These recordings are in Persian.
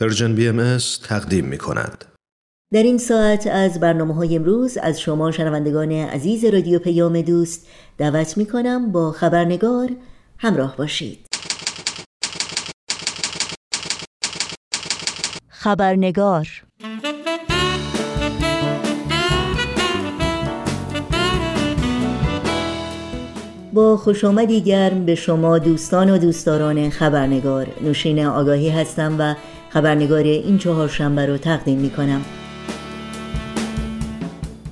Persian BMS تقدیم می کند. در این ساعت از برنامه های امروز از شما شنوندگان عزیز رادیو پیام دوست دعوت می کنم با خبرنگار همراه باشید. خبرنگار با خوش آمدی گرم به شما دوستان و دوستداران خبرنگار نوشین آگاهی هستم و خبرنگار این چهارشنبه رو تقدیم می کنم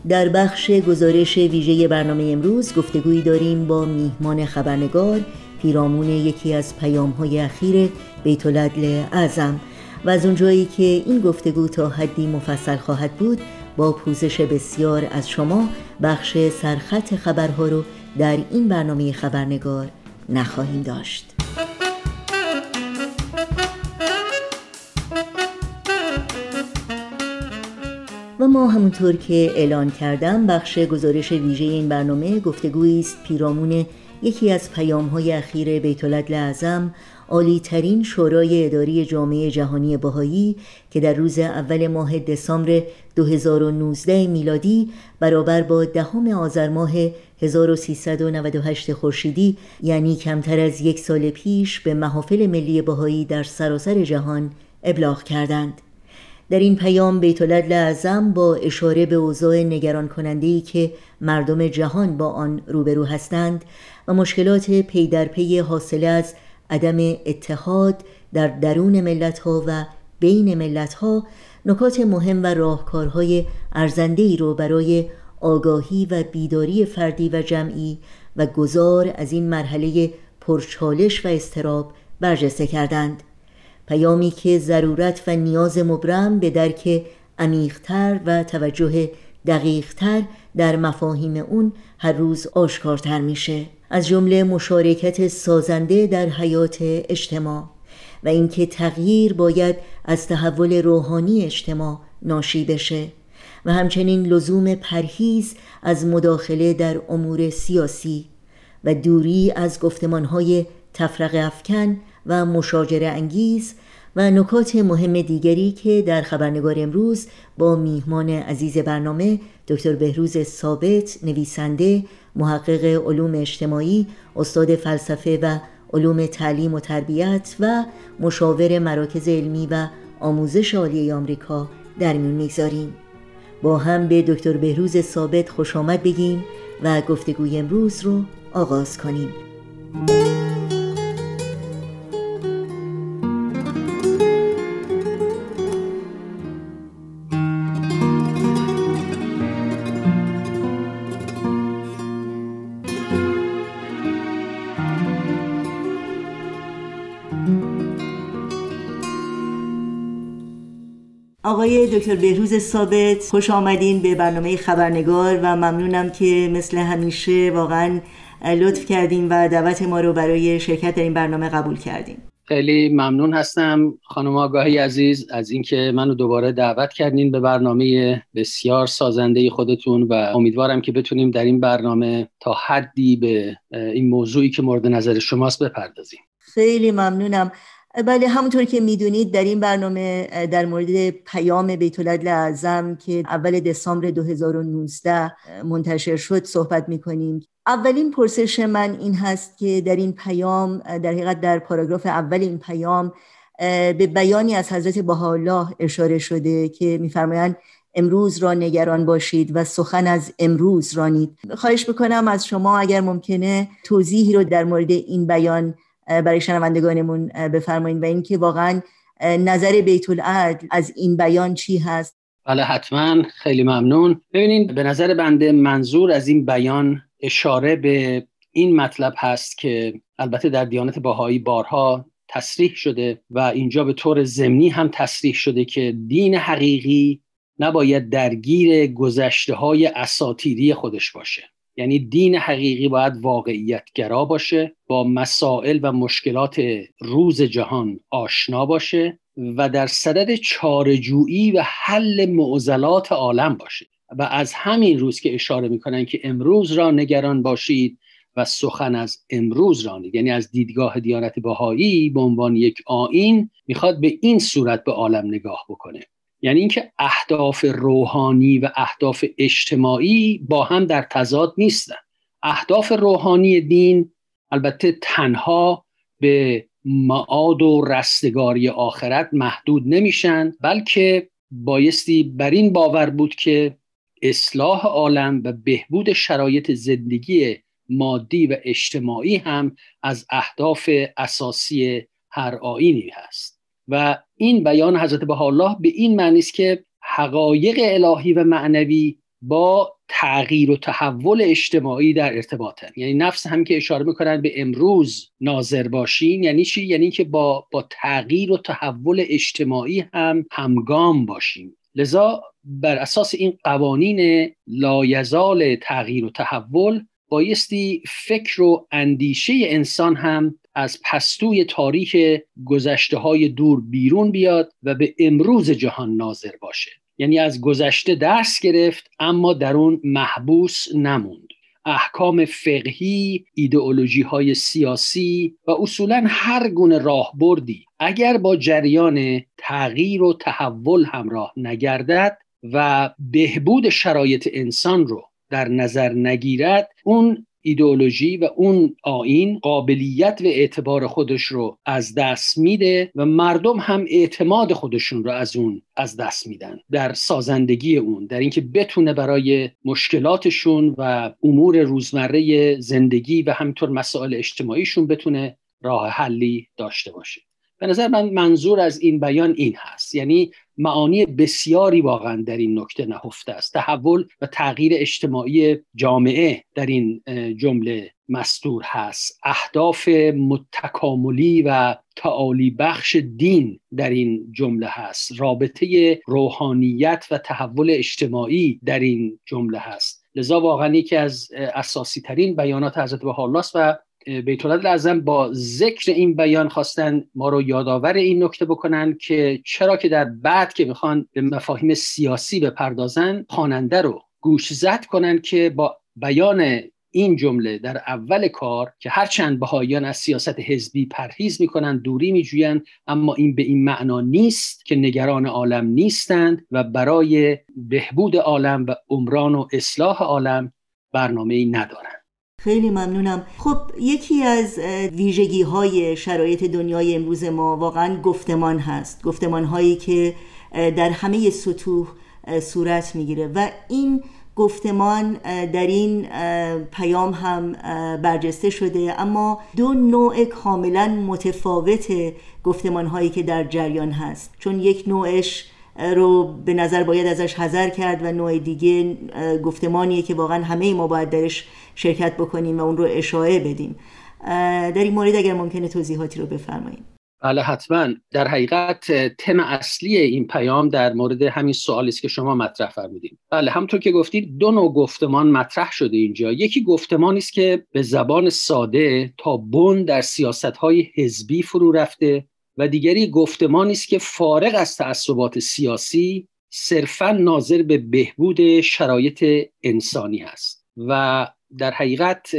در بخش گزارش ویژه برنامه امروز گفتگویی داریم با میهمان خبرنگار پیرامون یکی از پیام های اخیر بیت العدل اعظم. و از اونجایی که این گفتگو تا حدی مفصل خواهد بود با پوزش بسیار از شما بخش سرخط خبرها رو در این برنامه خبرنگار نخواهیم داشت. و ما همونطور که اعلان کردم بخش گزارش ویژه این برنامه گفتگویی است پیرامون یکی از پیام های اخیر بیت اعظم عالی ترین شورای اداری جامعه جهانی بهایی که در روز اول ماه دسامبر 2019 میلادی برابر با دهم آذر ماه 1398 خورشیدی یعنی کمتر از یک سال پیش به محافل ملی بهایی در سراسر جهان ابلاغ کردند. در این پیام بیت اعظم با اشاره به اوضاع نگران کننده که مردم جهان با آن روبرو هستند و مشکلات پی در پی حاصله از عدم اتحاد در درون ملت ها و بین ملت ها نکات مهم و راهکارهای ارزنده رو برای آگاهی و بیداری فردی و جمعی و گذار از این مرحله پرچالش و استراب برجسته کردند. پیامی که ضرورت و نیاز مبرم به درک عمیقتر و توجه دقیقتر در مفاهیم اون هر روز آشکارتر میشه. از جمله مشارکت سازنده در حیات اجتماع و اینکه تغییر باید از تحول روحانی اجتماع ناشی بشه و همچنین لزوم پرهیز از مداخله در امور سیاسی و دوری از گفتمانهای تفرق افکن و مشاجره انگیز و نکات مهم دیگری که در خبرنگار امروز با میهمان عزیز برنامه دکتر بهروز ثابت نویسنده محقق علوم اجتماعی استاد فلسفه و علوم تعلیم و تربیت و مشاور مراکز علمی و آموزش عالی آمریکا در میون می‌گذاریم. با هم به دکتر بهروز ثابت خوش آمد بگیم و گفتگوی امروز رو آغاز کنیم. دکتر بهروز ثابت. خوش آمدین به برنامه خبرنگار و ممنونم که مثل همیشه واقعا لطف کردیم و دعوت ما رو برای شرکت در این برنامه قبول کردیم خیلی ممنون هستم. خانم آگاهی عزیز از اینکه منو دوباره دعوت کردین به برنامه بسیار سازنده خودتون و امیدوارم که بتونیم در این برنامه تا حدی به این موضوعی که مورد نظر شماست بپردازیم. خیلی ممنونم. بله همونطور که می‌دونید در این برنامه در مورد پیام بیت اعظم که اول دسامبر 2019 منتشر شد صحبت می‌کنیم. اولین پرسش من این هست که در این پیام در حقیقت در پاراگراف اول این پیام به بیانی از حضرت بهاءالله اشاره شده که میفرمایند امروز را نگران باشید و سخن از امروز رانید. خواهش بکنم از شما اگر ممکنه توضیحی رو در مورد این بیان برای شنوندگانمون بفرمایید و اینکه واقعا نظر بیت العدل از این بیان چی هست؟ بله حتما. خیلی ممنون. ببینید به نظر بنده منظور از این بیان اشاره به این مطلب هست که البته در دیانت باهایی بارها تصریح شده و اینجا به طور ضمنی هم تصریح شده که دین حقیقی نباید درگیر گذشته های اساتیری خودش باشه. یعنی دین حقیقی باید واقعیت گرا باشه با مسائل و مشکلات روز جهان آشنا باشه و در صدد چارجویی و حل معضلات عالم باشه. و از همین روز که اشاره می‌کنن که امروز را نگران باشید و سخن از امروز رانید یعنی از دیدگاه دیانت بهایی به عنوان یک آین می‌خواد به این صورت به عالم نگاه بکنه. یعنی اینکه اهداف روحانی و اهداف اجتماعی با هم در تضاد نیستن. اهداف روحانی دین البته تنها به معاد و رستگاری آخرت محدود نمیشن بلکه بایستی بر این باور بود که اصلاح عالم و بهبود شرایط زندگی مادی و اجتماعی هم از اهداف اساسی هر آینی هست. و این بیان حضرت الله به این معنی است که حقایق الهی و معنوی با تغییر و تحول اجتماعی در ارتباطن. یعنی نفس هم که اشاره می‌کنن به امروز ناظر باشین یعنی چی؟ یعنی که با با تغییر و تحول اجتماعی هم همگام باشیم لذا بر اساس این قوانین لایزال تغییر و تحول بایستی فکر و اندیشه انسان هم از پستوی تاریخ گذشته های دور بیرون بیاد و به امروز جهان ناظر باشه. یعنی از گذشته درس گرفت اما در اون محبوس نموند. احکام فقهی، ایدئولوژی های سیاسی و اصولا هر گونه راهبردی اگر با جریان تغییر و تحول همراه نگردد و بهبود شرایط انسان رو در نظر نگیرد اون ایدئولوژی و اون آین قابلیت و اعتبار خودش رو از دست میده و مردم هم اعتماد خودشون رو از اون از دست میدن در سازندگی اون در اینکه بتونه برای مشکلاتشون و امور روزمره زندگی و همینطور مسائل اجتماعیشون بتونه راه حلی داشته باشه. به نظر من منظور از این بیان این هست. یعنی معانی بسیاری واقعا در این نکته نهفته است. تحول و تغییر اجتماعی جامعه در این جمله مستور هست. اهداف متکاملی و تعالی بخش دین در این جمله هست. رابطه روحانیت و تحول اجتماعی در این جمله هست. لذا واقعا یکی از اساسی ترین بیانات حضرت بها و بیت اعظم با ذکر این بیان خواستن ما رو یادآور این نکته بکنن که چرا که در بعد که می‌خوان به مفاهیم سیاسی بپردازن خواننده رو گوش زد کنن که با بیان این جمله در اول کار که هرچند بهاییان از سیاست حزبی پرهیز می‌کنن دوری میجویند اما این به این معنا نیست که نگران عالم نیستند و برای بهبود عالم و عمران و اصلاح عالم برنامه ای ندارند. خیلی ممنونم. خب یکی از ویژگی های شرایط دنیای امروز ما واقعا گفتمان هست. گفتمان هایی که در همه سطوح صورت می‌گیره و این گفتمان در این پیام هم برجسته شده. اما دو نوع کاملا متفاوت گفتمان هایی که در جریان هست. چون یک نوعش رو به نظر باید ازش حذر کرد و نوع دیگه گفتمانیه که واقعا همه ما باید درش شرکت بکنیم و اون رو اشاعه بدیم. در این مورد اگر ممکنه توضیحاتی رو بفرمایید بله حتما. در حقیقت تم اصلی این پیام در مورد همین سوالی است که شما مطرح فرمودید بله همطور که گفتید دو نوع گفتمان مطرح شده اینجا. یکی گفتمانی است که به زبان ساده تا بن در سیاست های حزبی فرو رفته و دیگری گفتمانی است که فارغ از تعصبات سیاسی صرفا ناظر به بهبود شرایط انسانی است. و در حقیقت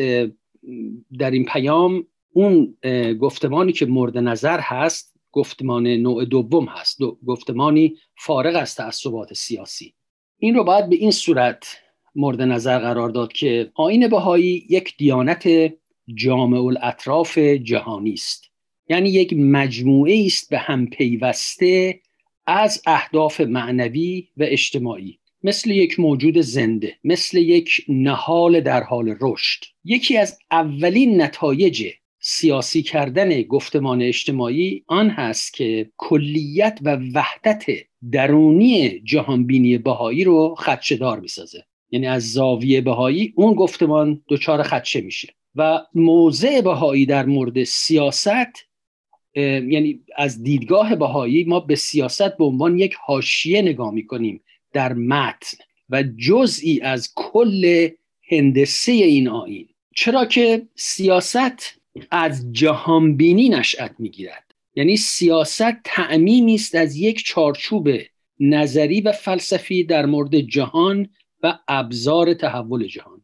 در این پیام اون گفتمانی که مورد نظر هست گفتمان نوع دوم هست گفتمانی فارغ از تعصبات سیاسی. این رو باید به این صورت مورد نظر قرار داد که آین بهایی یک دیانت جامع الاطراف جهانی است. یعنی یک مجموعه است به هم پیوسته از اهداف معنوی و اجتماعی. مثل یک موجود زنده مثل یک نهال در حال رشد. یکی از اولین نتایج سیاسی کردن گفتمان اجتماعی آن هست که کلیت و وحدت درونی جهانبینی بهایی رو خدشدار می‌سازه. یعنی از زاویه بهایی اون گفتمان دچار خدشه میشه. و موضع بهایی در مورد سیاست یعنی از دیدگاه بهایی ما به سیاست به عنوان یک حاشیه نگاه می‌کنیم در متن و جزئی از کل هندسه این آین چرا که سیاست از جهانبینی نشأت می‌گیرد. یعنی سیاست تعمیمی است از یک چارچوب نظری و فلسفی در مورد جهان و ابزار تحول جهان.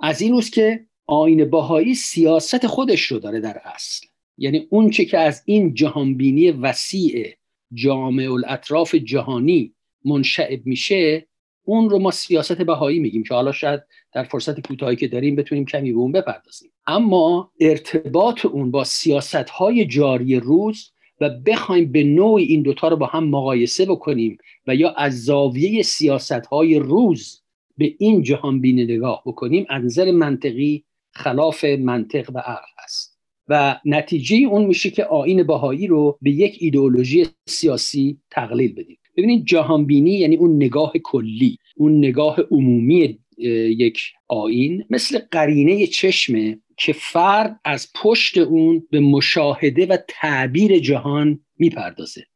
از این روز که آین باهایی سیاست خودش رو داره در اصل. یعنی اون چه که از این جهانبینی وسیع جامع الاطراف جهانی منشعب میشه اون رو ما سیاست بهایی میگیم که حالا شاید در فرصت کوتاهی که داریم بتونیم کمی به اون بپردازیم. اما ارتباط اون با سیاست های جاری روز و بخوایم به نوعی این دوتا رو با هم مقایسه بکنیم و یا از زاویه سیاست های روز به این جهان بینی نگاه بکنیم از نظر منطقی خلاف منطق و عقل است. و نتیجه اون میشه که آین باهایی رو به یک ایدئولوژی سیاسی تقلیل بدیم ببینید جهانبینی یعنی اون نگاه کلی اون نگاه عمومی یک آین مثل قرینه چشمه که فرد از پشت اون به مشاهده و تعبیر جهان می‌پردازه.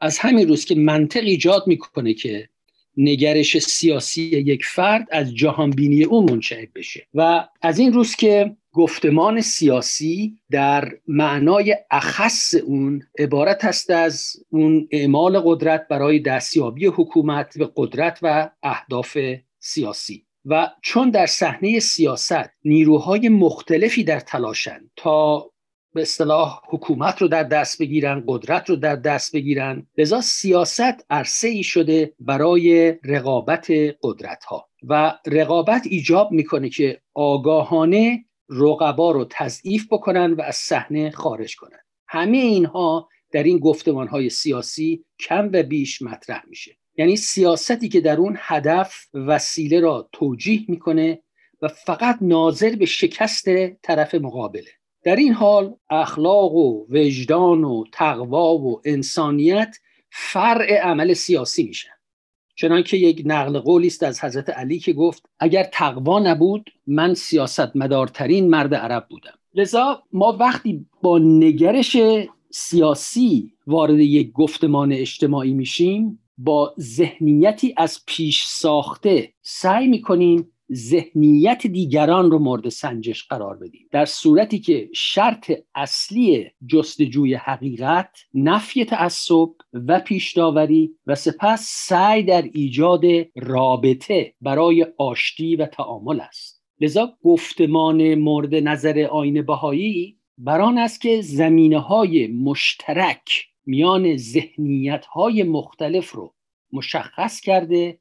از همین روز که منطق ایجاد می‌کنه که نگرش سیاسی یک فرد از جهانبینی او منشعب بشه و از این روز که گفتمان سیاسی در معنای اخص اون عبارت است از اون اعمال قدرت برای دستیابی حکومت به قدرت و اهداف سیاسی. و چون در صحنه سیاست نیروهای مختلفی در تلاشن تا به اصطلاح حکومت رو در دست بگیرن قدرت رو در دست بگیرن لذا سیاست عرصه ای شده برای رقابت قدرت ها و رقابت ایجاب می‌کنه که آگاهانه رقبا رو تضعیف بکنن و از صحنه خارج کنن. همه اینها در این گفتمان های سیاسی کم و بیش مطرح میشه. یعنی سیاستی که در اون هدف وسیله را توجیه می‌کنه و فقط ناظر به شکست طرف مقابله. در این حال اخلاق و وجدان و تقوا و انسانیت فرع عمل سیاسی میشن. چنانکه یک نقل قولی است از حضرت علی که گفت اگر تقوا نبود من سیاست مدارترین مرد عرب بودم. لذا ما وقتی با نگرش سیاسی وارد یک گفتمان اجتماعی میشیم با ذهنیتی از پیش ساخته سعی می‌کنیم ذهنیت دیگران رو مورد سنجش قرار بدیم. در صورتی که شرط اصلی جستجوی حقیقت نفی تعصب و پیشداوری و سپس سعی در ایجاد رابطه برای آشتی و تعامل است. لذا گفتمان مورد نظر آین بهایی بران است که زمینه های مشترک میان ذهنیت های مختلف رو مشخص کرده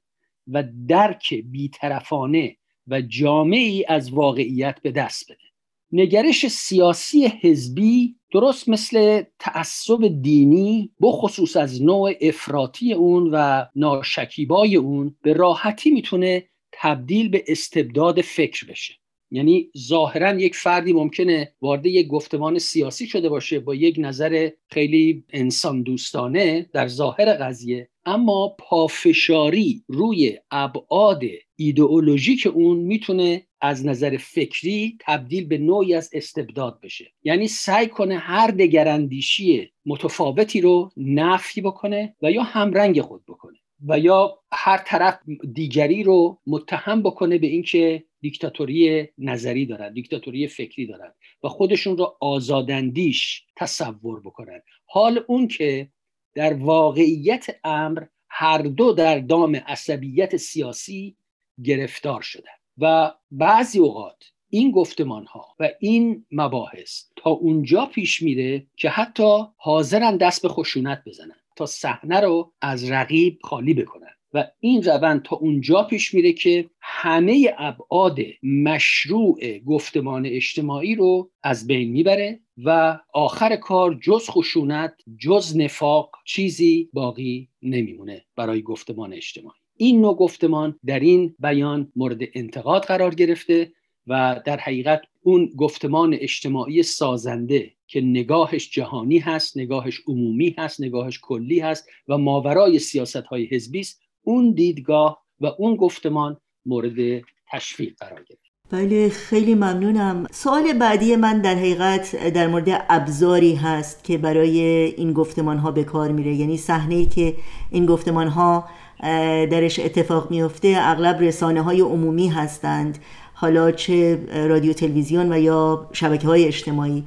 و درک بیطرفانه و جامعی از واقعیت به دست بده. نگرش سیاسی حزبی درست مثل تعصب دینی بخصوص از نوع افراطی اون و ناشکیبای اون به راحتی می‌تونه تبدیل به استبداد فکر بشه. یعنی ظاهرا یک فردی ممکنه وارد یک گفتمان سیاسی شده باشه با یک نظر خیلی انسان دوستانه در ظاهر قضیه اما پافشاری روی ابعاد ایدئولوژیک اون می‌تونه از نظر فکری تبدیل به نوعی از استبداد بشه. یعنی سعی کنه هر دگراندیشی متفاوتی رو نفی بکنه و یا همرنگ خود بکنه و یا هر طرف دیگری رو متهم بکنه به اینکه دیکتاتوری نظری دارن دیکتاتوری فکری دارن و خودشون رو آزاداندیش تصور بکنن. حال اون که در واقعیت امر هر دو در دام عصبیت سیاسی گرفتار شدن و بعضی اوقات این گفتمان ها و این مباحث تا اونجا پیش میره که حتی حاضرن دست به خشونت بزنن تا صحنه رو از رقیب خالی بکنن. و این روند تا اونجا پیش میره که همه ابعاد مشروع گفتمان اجتماعی رو از بین می‌بره و آخر کار جز خشونت جز نفاق چیزی باقی نمیمونه برای گفتمان اجتماعی. این نوع گفتمان در این بیان مورد انتقاد قرار گرفته و در حقیقت اون گفتمان اجتماعی سازنده که نگاهش جهانی هست نگاهش عمومی هست نگاهش کلی هست و ماورای سیاست های حزبی است اون دیدگاه و اون گفتمان مورد تشویق قرار گرفت. بله خیلی ممنونم. سوال بعدی من در حقیقت در مورد ابزاری هست که برای این گفتمان ها به کار میره. یعنی صحنه ای که این گفتمان ها درش اتفاق میفته اغلب رسانه های عمومی هستند. حالا چه رادیو تلویزیون و یا شبکه های اجتماعی.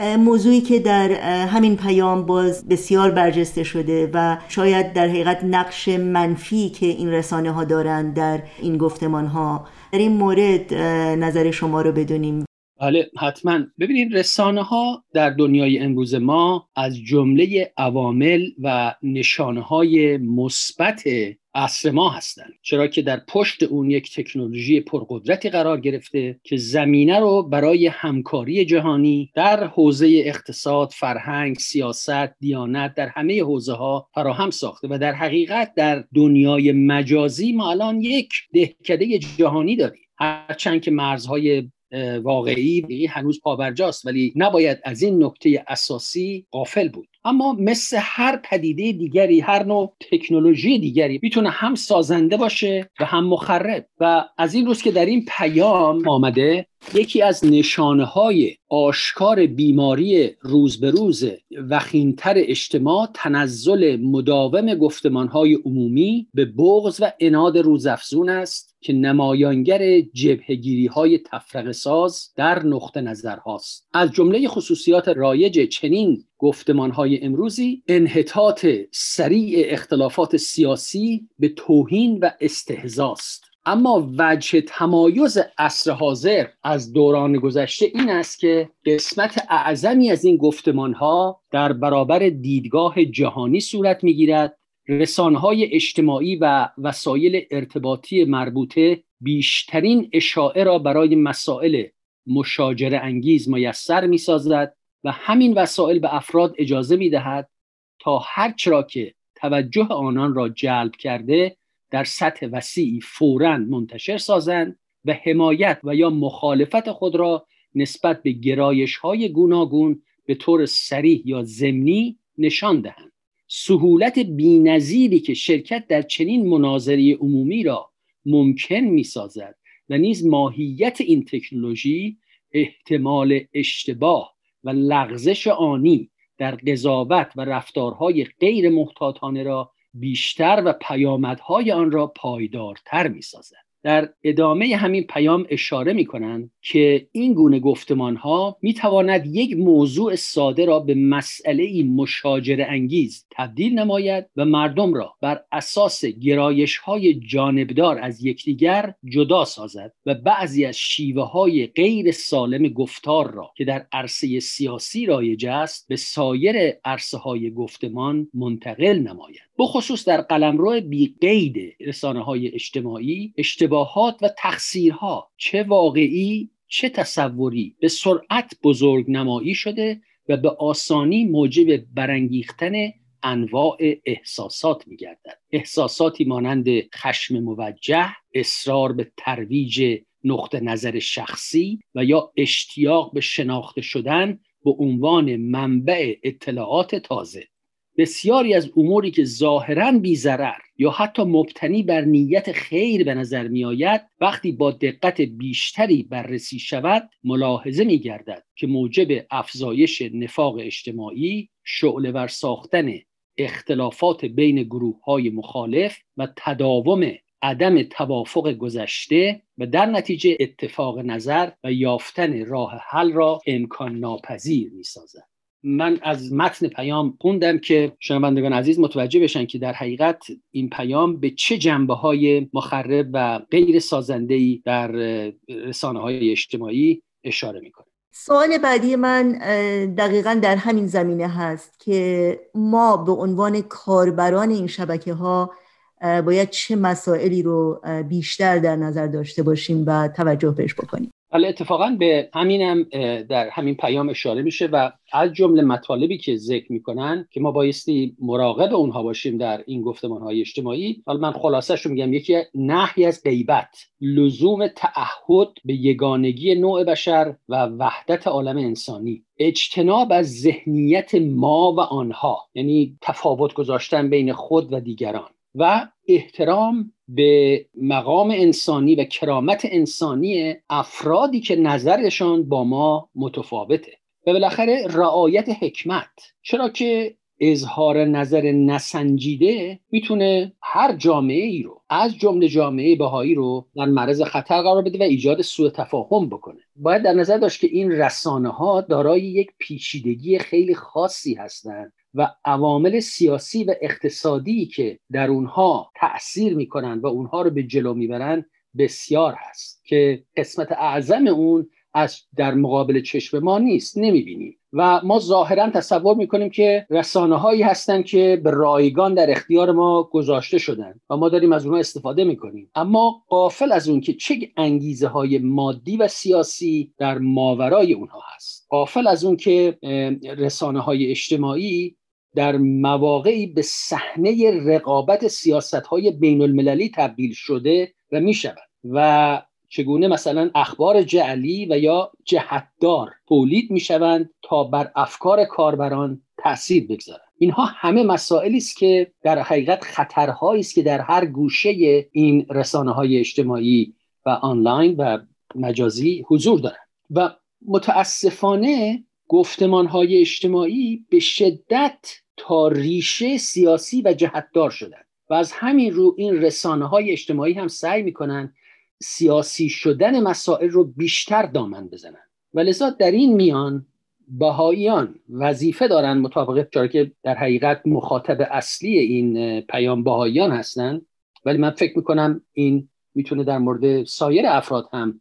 موضوعی که در همین پیام باز بسیار برجسته شده و شاید در حقیقت نقش منفی که این رسانه ها دارند در این گفتمان ها در این مورد نظر شما رو بدونیم. بله حتما. ببینید رسانه ها در دنیای امروز ما از جمله عوامل و نشانه های مثبت عصر ما هستند چرا که در پشت اون یک تکنولوژی پرقدرتی قرار گرفته که زمینه رو برای همکاری جهانی در حوزه اقتصاد، فرهنگ، سیاست، دیانت در همه حوزه ها فراهم ساخته و در حقیقت در دنیای مجازی ما الان یک دهکده جهانی داریم. هرچند که مرزهای واقعی هنوز پابرجاست ولی نباید از این نکته اساسی غافل بود اما مثل هر پدیده دیگری هر نوع تکنولوژی دیگری می‌تونه هم سازنده باشه و هم مخرب. و از این روز که در این پیام آمده یکی از نشانه های آشکار بیماری روز به روز وخیمتر اجتماع تنزل مداوم گفتمان های عمومی به بغض و اناد روزافزون است که نمایانگر جبهگیری های تفرق ساز در نقطه نظر هاست از جمله خصوصیات رایج چنین گفتمان های امروزی انحطاط سریع اختلافات سیاسی به توهین و استهزاست. اما وجه تمایز عصر حاضر از دوران گذشته این است که قسمت اعظمی از این گفتمان ها در برابر دیدگاه جهانی صورت می‌گیرد های اجتماعی و وسایل ارتباطی مربوطه بیشترین اشاعه را برای مسائل مشاجره انگیز میسر می سازد و همین وسایل به افراد اجازه می دهد تا هرچ را که توجه آنان را جلب کرده در سطح وسیعی فورا منتشر سازند و حمایت و یا مخالفت خود را نسبت به گرایش های گوناگون به طور سریح یا ضمنی نشان دهند. سهولت بینظیری که شرکت در چنین مناظری عمومی را ممکن می سازد و نیز ماهیت این تکنولوژی احتمال اشتباه و لغزش آنی در قضاوت و رفتارهای غیر محتاطانه را بیشتر و پیامدهای آن را پایدارتر می سازد. در ادامه همین پیام اشاره می کنند که این گونه گفتمان ها می تواند یک موضوع ساده را به مسئله مشاجره انگیز تبدیل نماید و مردم را بر اساس گرایش های جانبدار از یکدیگر جدا سازد و بعضی از شیوه های غیر سالم گفتار را که در عرصه سیاسی رایج است به سایر عرصه های گفتمان منتقل نماید بخصوص در قلمرو بی قید رسانه های اجتماعی اشتباهات و تقصیرها چه واقعی چه تصوری به سرعت بزرگ نمایی شده و به آسانی موجب برانگیختن انواع احساسات میگردد. احساساتی مانند خشم موجه اصرار به ترویج نقطه نظر شخصی و یا اشتیاق به شناخته شدن به عنوان منبع اطلاعات تازه. بسیاری از اموری که ظاهرا بیضرر یا حتی مبتنی بر نیت خیر به نظر می آید وقتی با دقت بیشتری بررسی شود ملاحظه می گردد که موجب افزایش نفاق اجتماعی شعله ور ساختن اختلافات بین گروه های مخالف و تداوم عدم توافق گذشته و در نتیجه اتفاق نظر و یافتن راه حل را امکان ناپذیر می سازد. من از متن پیام خوندم که شنوندگان عزیز متوجه بشن که در حقیقت این پیام به چه جنبه های مخرب و غیر سازنده ای در رسانه های اجتماعی اشاره می‌کنه. سوال بعدی من دقیقا در همین زمینه هست که ما به عنوان کاربران این شبکه ها باید چه مسائلی رو بیشتر در نظر داشته باشیم و توجه بهش بکنیم. ولی اتفاقا به همینم در همین پیام اشاره میشه و از جمله مطالبی که ذکر می‌کنن که ما بایستی مراقب اونها باشیم در این گفتمان های اجتماعی. حالا من خلاصش رو میگم یکی نحی از غیبت لزوم تعهد به یگانگی نوع بشر و وحدت عالم انسانی. اجتناب از ذهنیت ما و آنها یعنی تفاوت گذاشتن بین خود و دیگران. و احترام به مقام انسانی و کرامت انسانی افرادی که نظرشان با ما متفاوته. و بالاخره رعایت حکمت. چرا که اظهار نظر نسنجیده می‌تونه هر جامعه ای رو از جمله جامعه بهایی رو در معرض خطر قرار بده و ایجاد سوء تفاهم بکنه. باید در نظر داشت که این رسانه ها دارای یک پیچیدگی خیلی خاصی هستند و عوامل سیاسی و اقتصادی که در اونها تأثیر می‌کنن و اونها رو به جلو می‌برن بسیار هست که قسمت اعظم اون از در مقابل چشم ما نیست نمی‌بینیم. و ما ظاهرا تصور می‌کنیم که رسانه هایی هستند که به رایگان در اختیار ما گذاشته شدن و ما داریم از اونها استفاده می‌کنیم. اما قافل از اون که چه انگیزه های مادی و سیاسی در ماورای اونها هست. قافل از اون که رسانه های اجتماعی در مواقعی به صحنه رقابت سیاست های بین المللی تبدیل شده و می‌شود. و چگونه مثلا اخبار جعلی و یا جهتدار تولید می‌شوند تا بر افکار کاربران تاثیر بگذارند. اینها همه مسائلی است که در حقیقت خطرهایی است که در هر گوشه این رسانه های اجتماعی و آنلاین و مجازی حضور دارند. و متاسفانه گفتمان های اجتماعی به شدت تا ریشه سیاسی و جهتدار شدند و از همین رو این رسانه های اجتماعی هم سعی می‌کنن سیاسی شدن مسائل رو بیشتر دامن بزنن. و لذا در این میان بهاییان وظیفه دارن مطابق چرا که در حقیقت مخاطب اصلی این پیام بهاییان هستند ولی من فکر می‌کنم این می‌تونه در مورد سایر افراد هم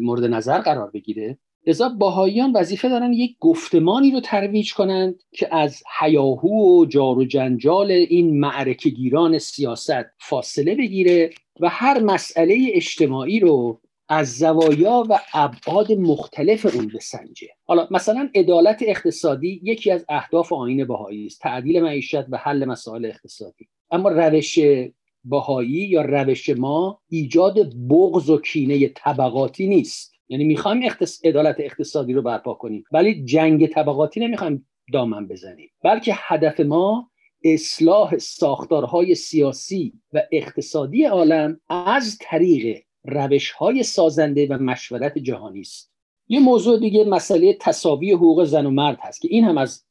مورد نظر قرار بگیره. لذا باهاییان وظیفه دارن یک گفتمانی رو ترویج کنند که از حیاهو و جار و جنجال این معرکه گیران سیاست فاصله بگیره و هر مسئله اجتماعی رو از زوایا و ابعاد مختلف اون بسنجه. حالا مثلا عدالت اقتصادی یکی از اهداف آین بهایی است تعدیل معیشت و حل مسائل اقتصادی. اما روش بهایی یا روش ما ایجاد بغض و کینه طبقاتی نیست. یعنی می‌خوایم اختص... عدالت اقتصادی رو برپا کنیم ولی جنگ طبقاتی نمی‌خوایم دامن بزنیم. بلکه هدف ما اصلاح ساختارهای سیاسی و اقتصادی عالم از طریق روش های سازنده و مشورت جهانی است. یه موضوع دیگه مسئله تصاوی حقوق زن و مرد هست که این هم از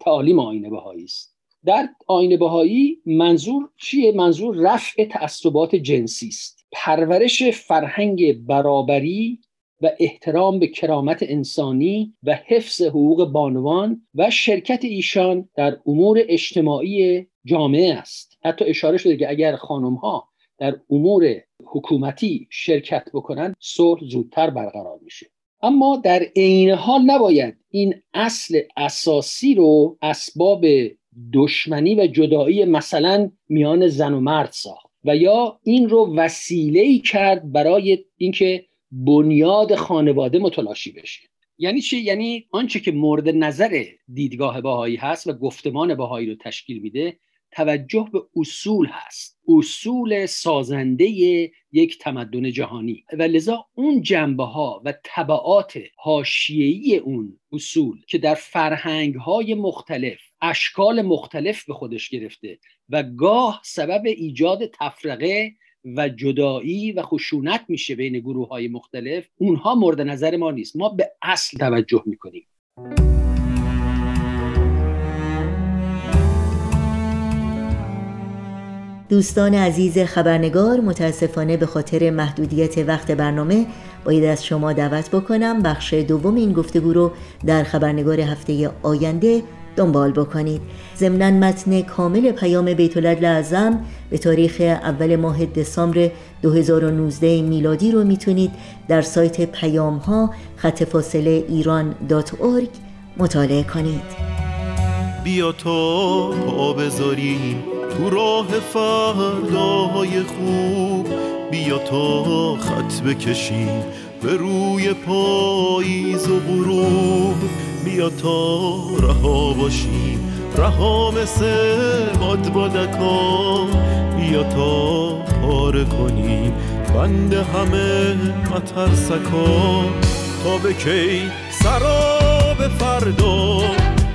تعالیم آینه بهایی است. در آینه بهایی منظور چیه؟ منظور رفع تعصبات جنسی است. پرورش فرهنگ برابری و احترام به کرامت انسانی و حفظ حقوق بانوان و شرکت ایشان در امور اجتماعی جامعه است. حتی اشاره شده که اگر خانم ها در امور حکومتی شرکت بکنند صلح زودتر برقرار میشه. اما در عین حال نباید این اصل اساسی رو اسباب دشمنی و جدایی مثلا میان زن و مرد ساخت و یا این رو وسیله کرد برای اینکه بنیاد خانواده متلاشی بشه. یعنی چی؟ یعنی آنچه که مورد نظر دیدگاه باهایی هست و گفتمان باهایی رو تشکیل میده توجه به اصول هست. اصول سازنده یک تمدن جهانی. و لذا اون جنبه ها و طبعات حاشیه‌ای اون اصول که در فرهنگ های مختلف اشکال مختلف به خودش گرفته و گاه سبب ایجاد تفرقه و جدایی و خشونت میشه بین گروه های مختلف اونها مورد نظر ما نیست. ما به اصل توجه می‌کنیم. دوستان عزیز خبرنگار متاسفانه به خاطر محدودیت وقت برنامه باید از شما دعوت بکنم بخش دوم این گفتگو رو در خبرنگار هفته آینده دنبال بکنید. ضمنا متن کامل پیام بیت اعظم به تاریخ اول ماه دسامبر 2019 میلادی رو می‌تونید در سایت پیام ها خط فاصله ایران دات مطالعه کنید. بیا تا پا بذاریم تو راه فرداهای خوب. بیا تا خط بکشیم به روی پاییز و غروب بیا تا رها باشیم. رها مثل باد بادکا بیا تا پاره کنیم. بند همه مترسکا تا به کی؟ سراب فردا.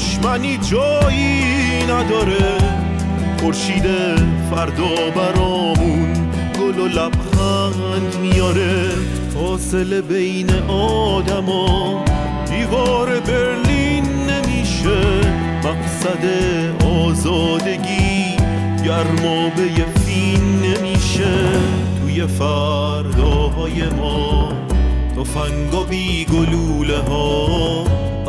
دشمنی جایی نداره. خورشید فردا برامون گل و لبخند میاره. فاصله بین آدما دیوار برلین نمیشه. مقصد آزادگی گرمابه فین نمیشه. توی فرداهای ما تفنگ و بی گلوله ها.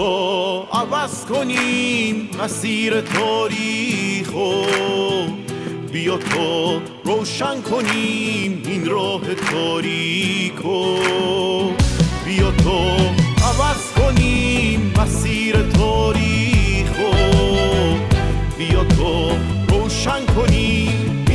تو عوض کنیم مسیر تاریخو. بیا تو روشن کنیم این راه تاریکو. بیا تو عوض کنیم مسیر تاریخو. بیا تو روشن کنیم